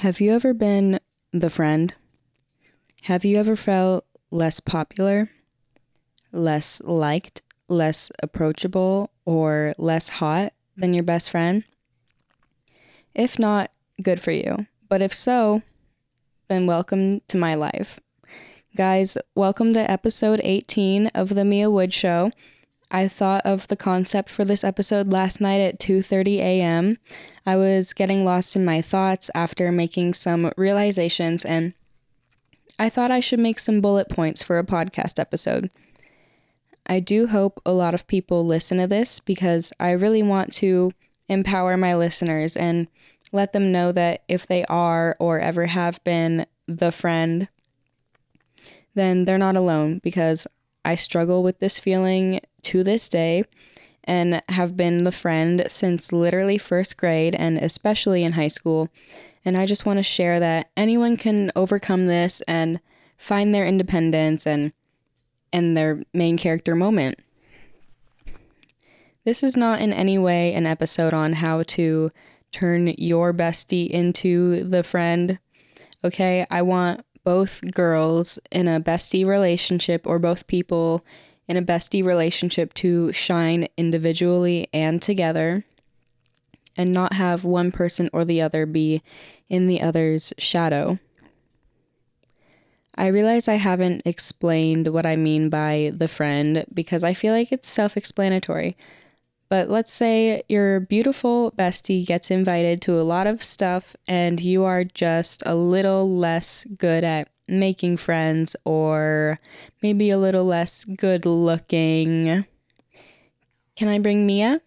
Have you ever been the friend? Have you ever felt less popular, less liked, less approachable, or less hot than your best friend? If not, good for you. But if so, then welcome to my life. Guys, welcome to episode 18 of the Mia Wood Show. I thought of the concept for this episode last night at 2:30 a.m. I was getting lost in my thoughts after making some realizations and I thought I should make some bullet points for a podcast episode. I do hope a lot of people listen to this because I really want to empower my listeners and let them know that if they are or ever have been the friend, then they're not alone because I struggle with this feeling to this day and have been the friend since literally first grade and especially in high school. And I just want to share that anyone can overcome this and find their independence and and their main character moment. This is not in any way an episode on how to turn your bestie into the friend. Okay, I want both girls in a bestie relationship or both people in a bestie relationship to shine individually and together and not have one person or the other be in the other's shadow. I realize I haven't explained what I mean by the friend because I feel like it's self explanatory. But let's say your beautiful bestie gets invited to a lot of stuff and you are just a little less good at making friends or maybe a little less good looking. Can I bring Mia?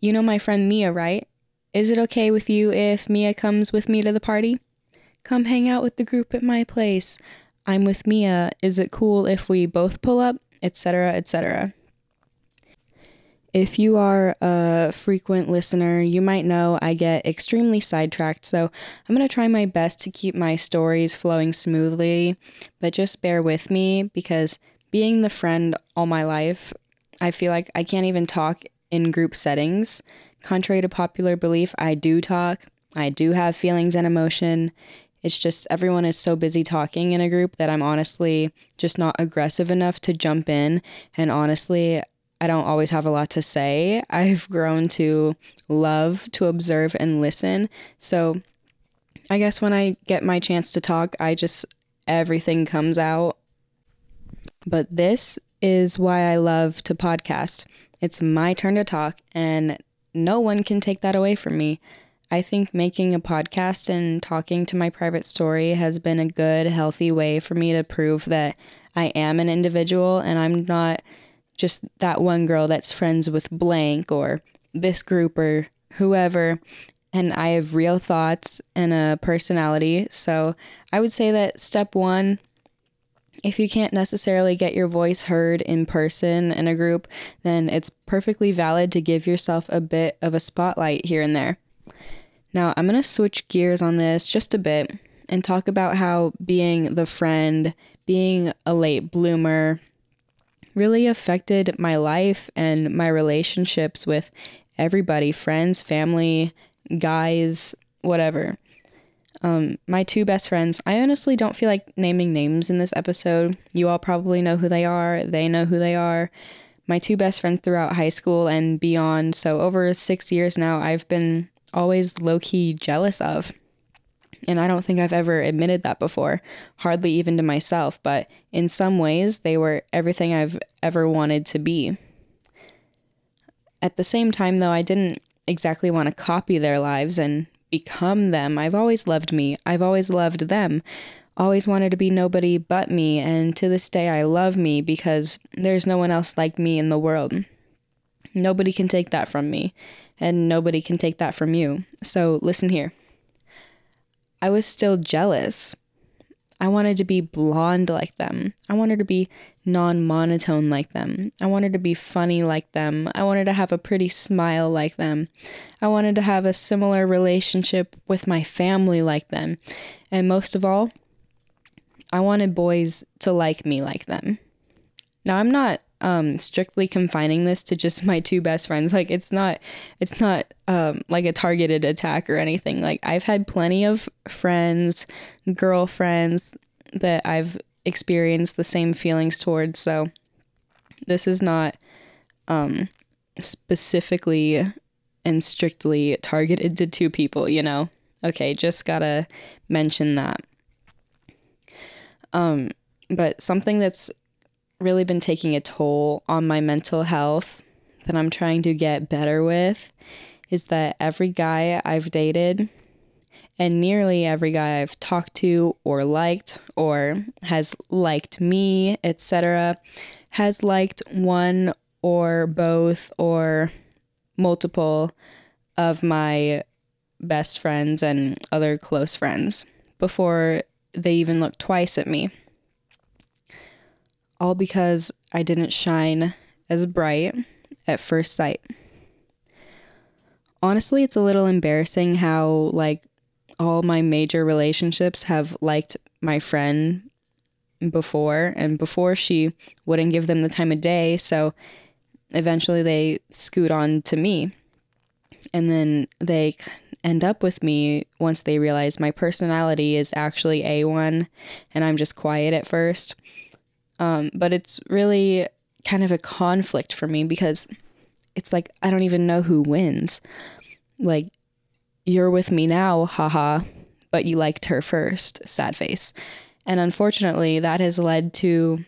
You know my friend Mia, right? Is it okay with you if Mia comes with me to the party? Come hang out with the group at my place. I'm with Mia. Is it cool if we both pull up? Etc., etc. If you are a frequent listener, you might know I get extremely sidetracked, so I'm going to try my best to keep my stories flowing smoothly, but just bear with me because being the friend all my life, I feel like I can't even talk in group settings. Contrary to popular belief, I do talk, I do have feelings and emotion. It's just everyone is so busy talking in a group that I'm honestly just not aggressive enough to jump in. And honestly, I don't always have a lot to say. I've grown to love to observe and listen. So I guess when I get my chance to talk, I just, everything comes out. But this is why I love to podcast. It's my turn to talk, and no one can take that away from me. I think making a podcast and talking to my private story has been a good, healthy way for me to prove that I am an individual and I'm not just that one girl that's friends with blank or this group or whoever. And I have real thoughts and a personality. So I would say that step one, if you can't necessarily get your voice heard in person in a group, then it's perfectly valid to give yourself a bit of a spotlight here and there. Now, I'm going to switch gears on this just a bit and talk about how being the friend, being a late bloomer, really affected my life and my relationships with everybody friends, family, guys, whatever. Um, my two best friends, I honestly don't feel like naming names in this episode. You all probably know who they are, they know who they are. My two best friends throughout high school and beyond. So, over six years now, I've been always low key jealous of. And I don't think I've ever admitted that before, hardly even to myself, but in some ways, they were everything I've ever wanted to be. At the same time, though, I didn't exactly want to copy their lives and become them. I've always loved me, I've always loved them, always wanted to be nobody but me, and to this day, I love me because there's no one else like me in the world. Nobody can take that from me, and nobody can take that from you. So, listen here. I was still jealous. I wanted to be blonde like them. I wanted to be non monotone like them. I wanted to be funny like them. I wanted to have a pretty smile like them. I wanted to have a similar relationship with my family like them. And most of all, I wanted boys to like me like them. Now, I'm not um strictly confining this to just my two best friends. Like it's not it's not um like a targeted attack or anything. Like I've had plenty of friends, girlfriends that I've experienced the same feelings towards. So this is not um specifically and strictly targeted to two people, you know. Okay, just got to mention that. Um but something that's really been taking a toll on my mental health that I'm trying to get better with is that every guy I've dated and nearly every guy I've talked to or liked or has liked me, etc., has liked one or both or multiple of my best friends and other close friends before they even look twice at me all because I didn't shine as bright at first sight. Honestly, it's a little embarrassing how, like, all my major relationships have liked my friend before, and before she wouldn't give them the time of day, so eventually they scoot on to me. And then they end up with me once they realize my personality is actually A1 and I'm just quiet at first. Um, but it's really kind of a conflict for me because it's like I don't even know who wins. Like, you're with me now, haha, but you liked her first, sad face. And unfortunately, that has led to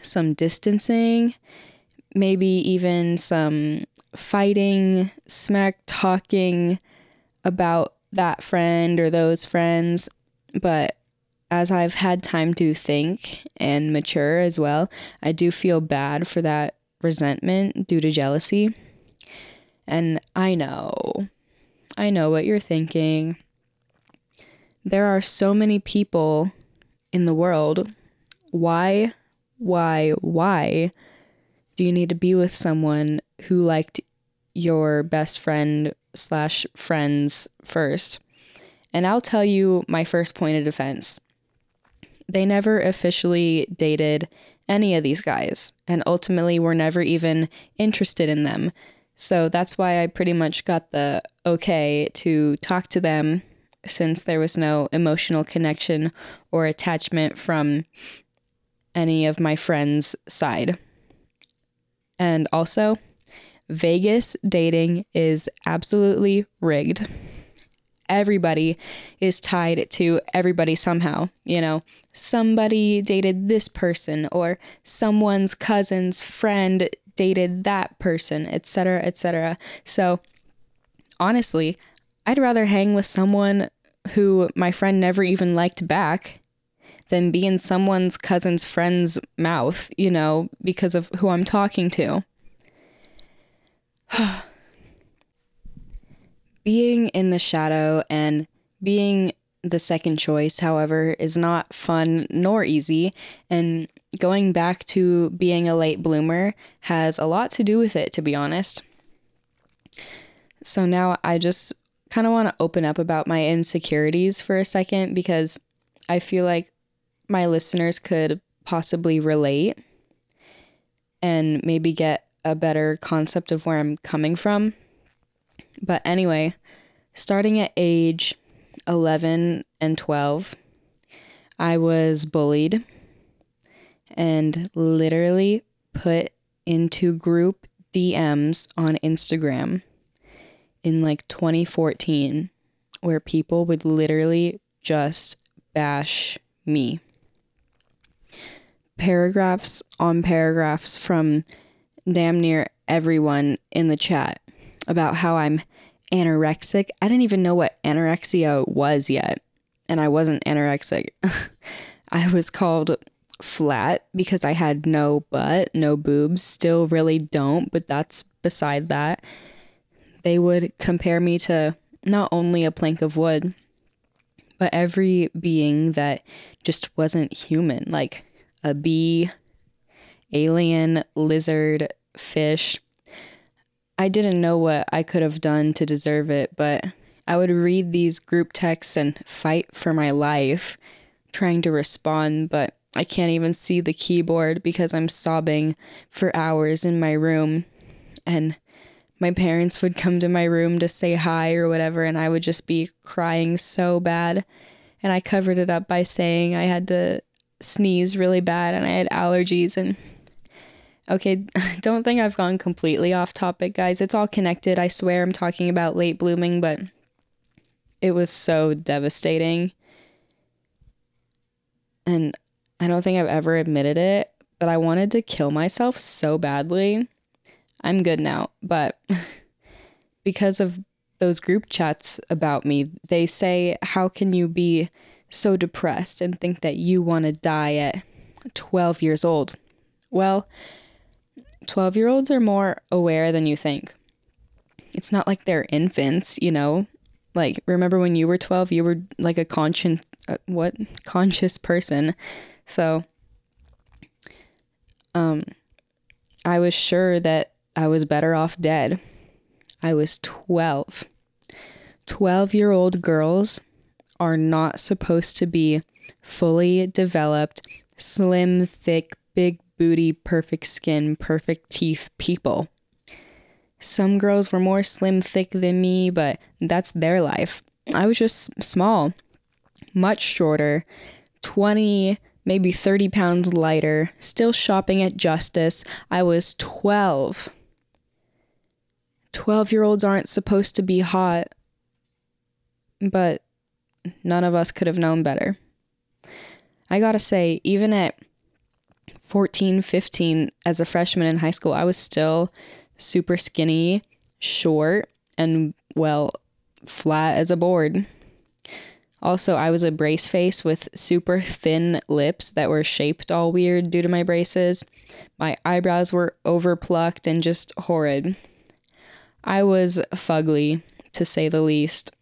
some distancing, maybe even some fighting, smack talking about that friend or those friends. But as I've had time to think and mature as well, I do feel bad for that resentment due to jealousy. And I know, I know what you're thinking. There are so many people in the world. Why, why, why do you need to be with someone who liked your best friend slash friends first? And I'll tell you my first point of defense they never officially dated any of these guys and ultimately were never even interested in them. So that's why I pretty much got the okay to talk to them since there was no emotional connection or attachment from any of my friends' side. And also, Vegas dating is absolutely rigged everybody is tied to everybody somehow. You know, somebody dated this person, or someone's cousin's friend dated that person, etc., etc. So, honestly, I'd rather hang with someone who my friend never even liked back than be in someone's cousin's friend's mouth, you know, because of who I'm talking to. Being in the shadow and being the second choice, however, is not fun nor easy, and going back to being a late bloomer has a lot to do with it, to be honest. So now I just kind of want to open up about my insecurities for a second because I feel like my listeners could possibly relate and maybe get a better concept of where I'm coming from. But anyway, starting at age 11 and 12, I was bullied and literally put into group DMs on Instagram in like 2014 where people would literally just bash me. Paragraphs on paragraphs from damn near everyone in the chat about how I'm anorexic. I didn't even know what anorexia was yet, and I wasn't anorexic. I was called flat because I had no butt, no boobs, still really don't, but that's beside that. They would compare me to not only a plank of wood, but every being that just wasn't human, like a bee, alien, lizard, fish. I didn't know what I could have done to deserve it, but I would read these group texts and fight for my life, trying to respond, but I can't even see the keyboard because I'm sobbing for hours in my room. And my parents would come to my room to say hi or whatever, and I would just be crying so bad. And I covered it up by saying I had to sneeze really bad and I had allergies. And okay, don't think I've gone completely off topic, guys. It's all connected. I swear I'm talking about late blooming, but it was so devastating. And I don't think I've ever admitted it, but I wanted to kill myself so badly. I'm good now, but because of those group chats about me, they say, How can you be so depressed and think that you want to die at 12 years old? Well, 12 year olds are more aware than you think. It's not like they're infants, you know? Like, remember when you were 12, you were like a conscious, uh, what? Conscious person. So, um, I was sure that I was better off dead. I was 12. 12 year old girls are not supposed to be fully developed, slim, thick, big booty, perfect skin, perfect teeth people. Some girls were more slim, thick than me, but that's their life. I was just small, much shorter, 20, maybe 30 pounds lighter, still shopping at Justice. I was 12. 12 year olds aren't supposed to be hot, but none of us could have known better. I gotta say, even at 14, 15, as a freshman in high school, I was still super skinny, short, and well, flat as a board. Also, I was a brace face with super thin lips that were shaped all weird due to my braces. My eyebrows were overplucked and just horrid. I was fugly, to say the least.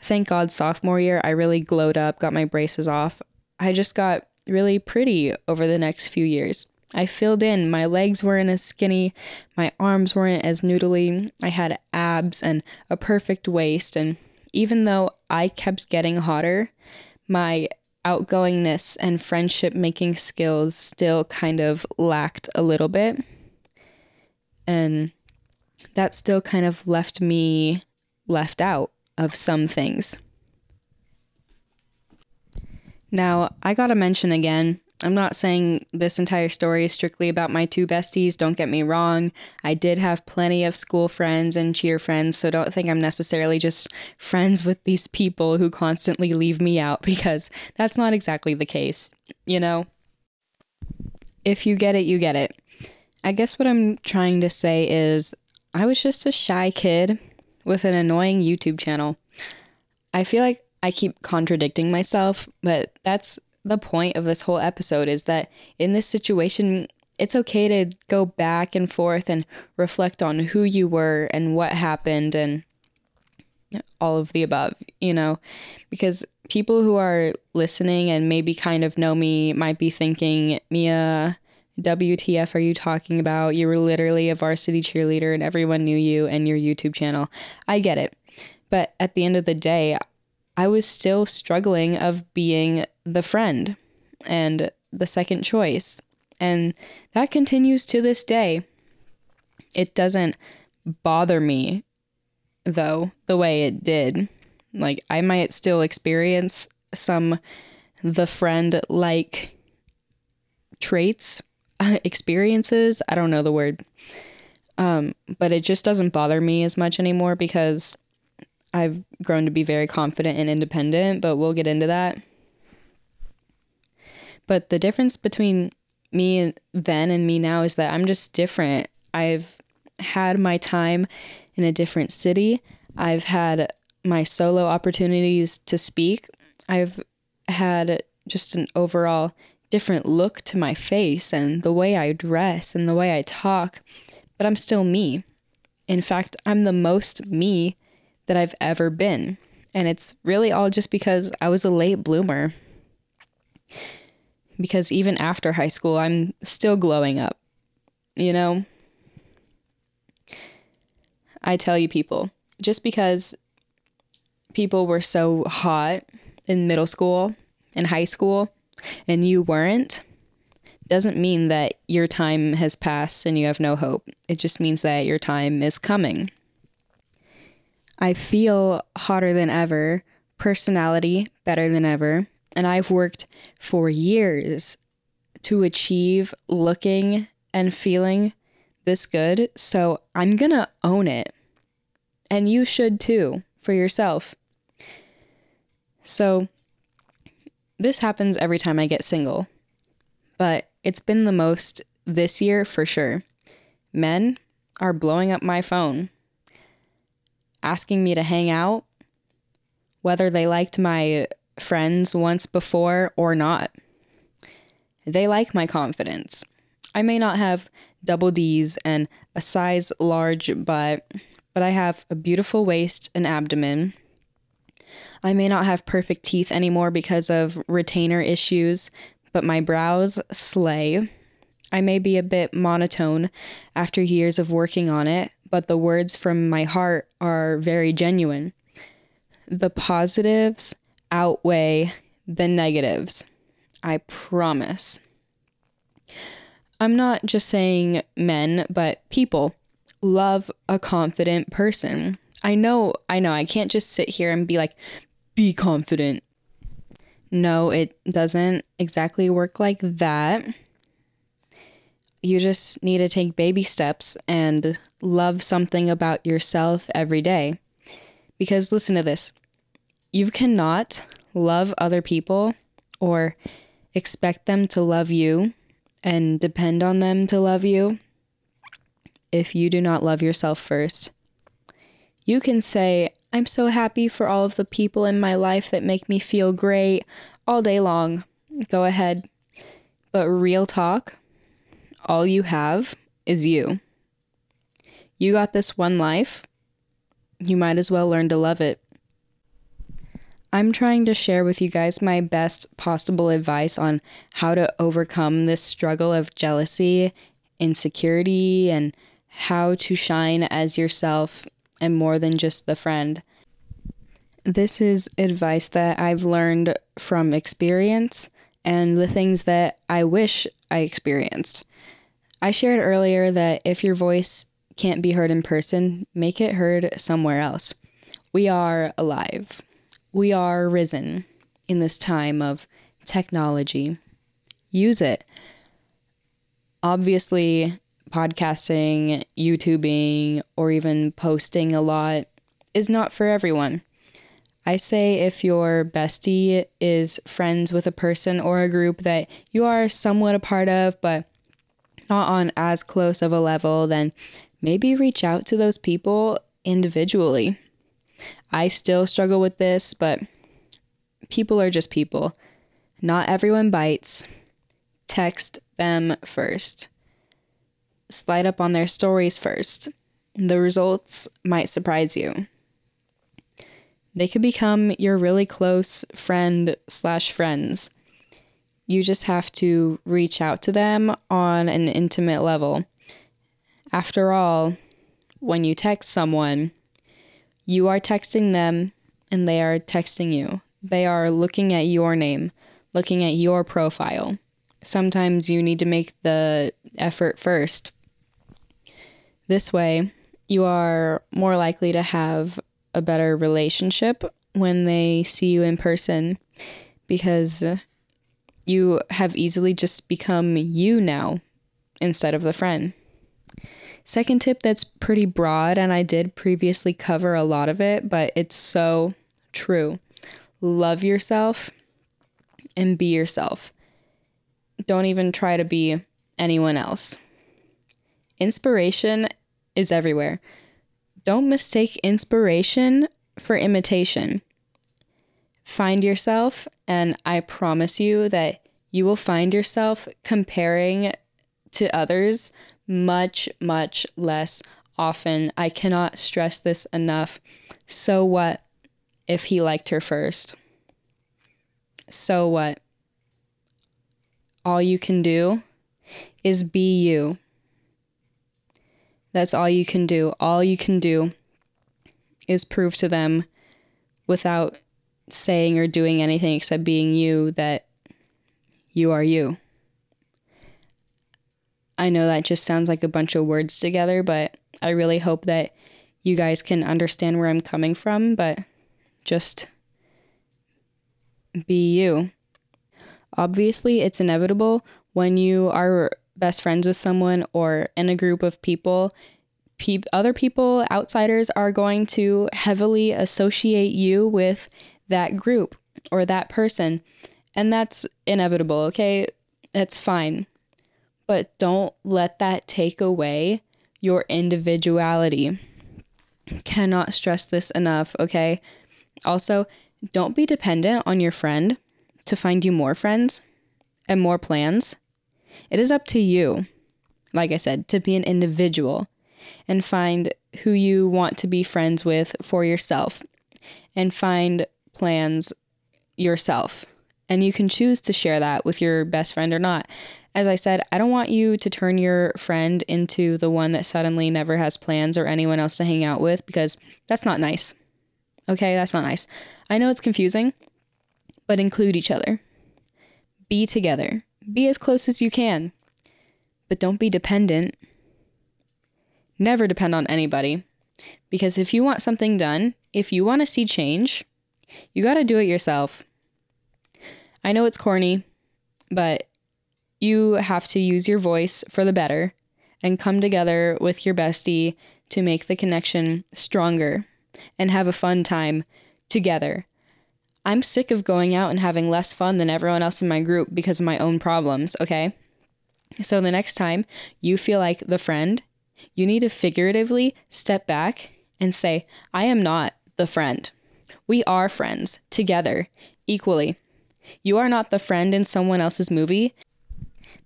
Thank God, sophomore year, I really glowed up, got my braces off. I just got really pretty over the next few years. I filled in. My legs weren't as skinny, my arms weren't as noodly. I had abs and a perfect waist. And even though I kept getting hotter, my outgoingness and friendship making skills still kind of lacked a little bit. And that still kind of left me left out of some things. Now, I gotta mention again, I'm not saying this entire story is strictly about my two besties, don't get me wrong. I did have plenty of school friends and cheer friends, so don't think I'm necessarily just friends with these people who constantly leave me out because that's not exactly the case, you know? If you get it, you get it. I guess what I'm trying to say is I was just a shy kid with an annoying YouTube channel. I feel like I keep contradicting myself, but that's the point of this whole episode is that in this situation, it's okay to go back and forth and reflect on who you were and what happened and all of the above, you know, because people who are listening and maybe kind of know me might be thinking, Mia, WTF are you talking about? You were literally a varsity cheerleader and everyone knew you and your YouTube channel. I get it. But at the end of the day, I was still struggling of being the friend and the second choice. And that continues to this day. It doesn't bother me, though, the way it did. Like, I might still experience some the friend like traits, experiences. I don't know the word. Um, but it just doesn't bother me as much anymore because I've grown to be very confident and independent, but we'll get into that. But the difference between me then and me now is that I'm just different. I've had my time in a different city. I've had my solo opportunities to speak. I've had just an overall different look to my face and the way I dress and the way I talk, but I'm still me. In fact, I'm the most me that I've ever been. And it's really all just because I was a late bloomer. Because even after high school, I'm still glowing up, you know? I tell you, people, just because people were so hot in middle school and high school, and you weren't, doesn't mean that your time has passed and you have no hope. It just means that your time is coming. I feel hotter than ever, personality better than ever, and I've worked for years to achieve looking and feeling this good, so I'm gonna own it. And you should too, for yourself. So, this happens every time I get single, but it's been the most this year for sure. Men are blowing up my phone, asking me to hang out, whether they liked my friends once before or not. They like my confidence. I may not have double D's and a size large butt, but I have a beautiful waist and abdomen. I may not have perfect teeth anymore because of retainer issues, but my brows slay. I may be a bit monotone after years of working on it, but the words from my heart are very genuine. The positives outweigh the negatives. I promise. I'm not just saying men, but people love a confident person. I know, I know, I can't just sit here and be like, be confident. No, it doesn't exactly work like that. You just need to take baby steps and love something about yourself every day. Because listen to this you cannot love other people or expect them to love you and depend on them to love you if you do not love yourself first. You can say, I'm so happy for all of the people in my life that make me feel great all day long. Go ahead. But real talk, all you have is you. You got this one life. You might as well learn to love it. I'm trying to share with you guys my best possible advice on how to overcome this struggle of jealousy, insecurity, and how to shine as yourself and more than just the friend. This is advice that I've learned from experience and the things that I wish I experienced. I shared earlier that if your voice can't be heard in person, make it heard somewhere else. We are alive we are risen in this time of technology. Use it. Obviously, podcasting, YouTubing, or even posting a lot is not for everyone. I say if your bestie is friends with a person or a group that you are somewhat a part of, but not on as close of a level, then maybe reach out to those people individually. I still struggle with this, but people are just people. Not everyone bites. Text them first. Slide up on their stories first. The results might surprise you. They could become your really close friend slash friends. You just have to reach out to them on an intimate level. After all, when you text someone, you are texting them and they are texting you. They are looking at your name, looking at your profile. Sometimes you need to make the effort first. This way, you are more likely to have a better relationship when they see you in person because you have easily just become you now instead of the friend. Second tip that's pretty broad, and I did previously cover a lot of it, but it's so true. Love yourself and be yourself. Don't even try to be anyone else. Inspiration is everywhere. Don't mistake inspiration for imitation. Find yourself, and I promise you that you will find yourself comparing to others much, much less often. I cannot stress this enough. So what if he liked her first? So what? All you can do is be you. That's all you can do. All you can do is prove to them without saying or doing anything except being you that you are you. I know that just sounds like a bunch of words together, but I really hope that you guys can understand where I'm coming from, but just be you. Obviously, it's inevitable when you are best friends with someone or in a group of people. Pe- other people, outsiders, are going to heavily associate you with that group or that person. And that's inevitable, okay? That's fine. But don't let that take away your individuality. Cannot stress this enough, okay? Also, don't be dependent on your friend to find you more friends and more plans. It is up to you, like I said, to be an individual and find who you want to be friends with for yourself and find plans yourself. And you can choose to share that with your best friend or not. As I said, I don't want you to turn your friend into the one that suddenly never has plans or anyone else to hang out with because that's not nice. Okay, that's not nice. I know it's confusing, but include each other. Be together. Be as close as you can. But don't be dependent. Never depend on anybody. Because if you want something done, if you want to see change, you got to do it yourself. I know it's corny, but you have to use your voice for the better and come together with your bestie to make the connection stronger and have a fun time together. I'm sick of going out and having less fun than everyone else in my group because of my own problems, okay? So the next time you feel like the friend, you need to figuratively step back and say, I am not the friend. We are friends together, equally. You are not the friend in someone else's movie.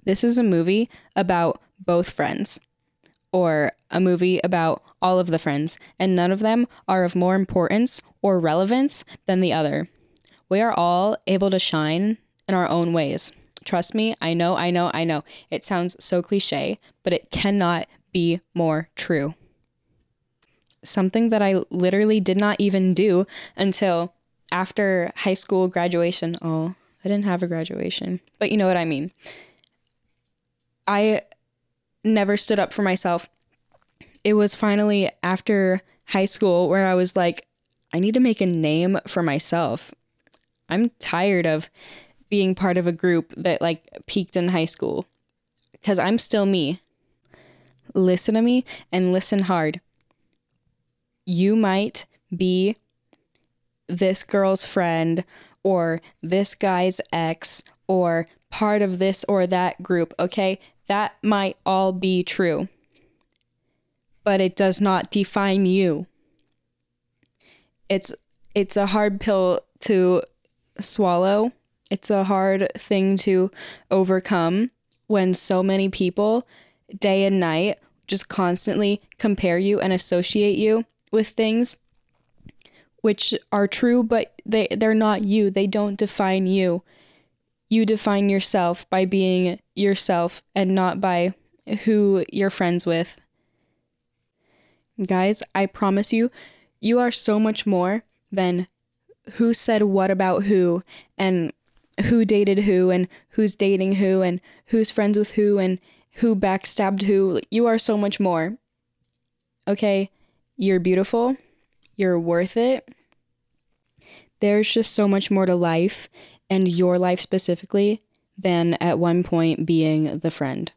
This is a movie about both friends or a movie about all of the friends, and none of them are of more importance or relevance than the other. We are all able to shine in our own ways. Trust me, I know, I know, I know. It sounds so cliche, but it cannot be more true. Something that I literally did not even do until after high school graduation. Oh, I didn't have a graduation, but you know what I mean. I never stood up for myself. It was finally after high school where I was like, I need to make a name for myself. I'm tired of being part of a group that like peaked in high school because I'm still me. Listen to me and listen hard. You might be this girl's friend or this guy's ex or part of this or that group, okay? That might all be true, but it does not define you. It's it's a hard pill to swallow. It's a hard thing to overcome when so many people day and night just constantly compare you and associate you with things which are true but they they're not you. They don't define you you define yourself by being yourself and not by who you're friends with. Guys, I promise you, you are so much more than who said what about who and who dated who and who's dating who and who's friends with who and who backstabbed who. You are so much more. Okay? You're beautiful. You're worth it. There's just so much more to life and your life specifically than at one point being the friend.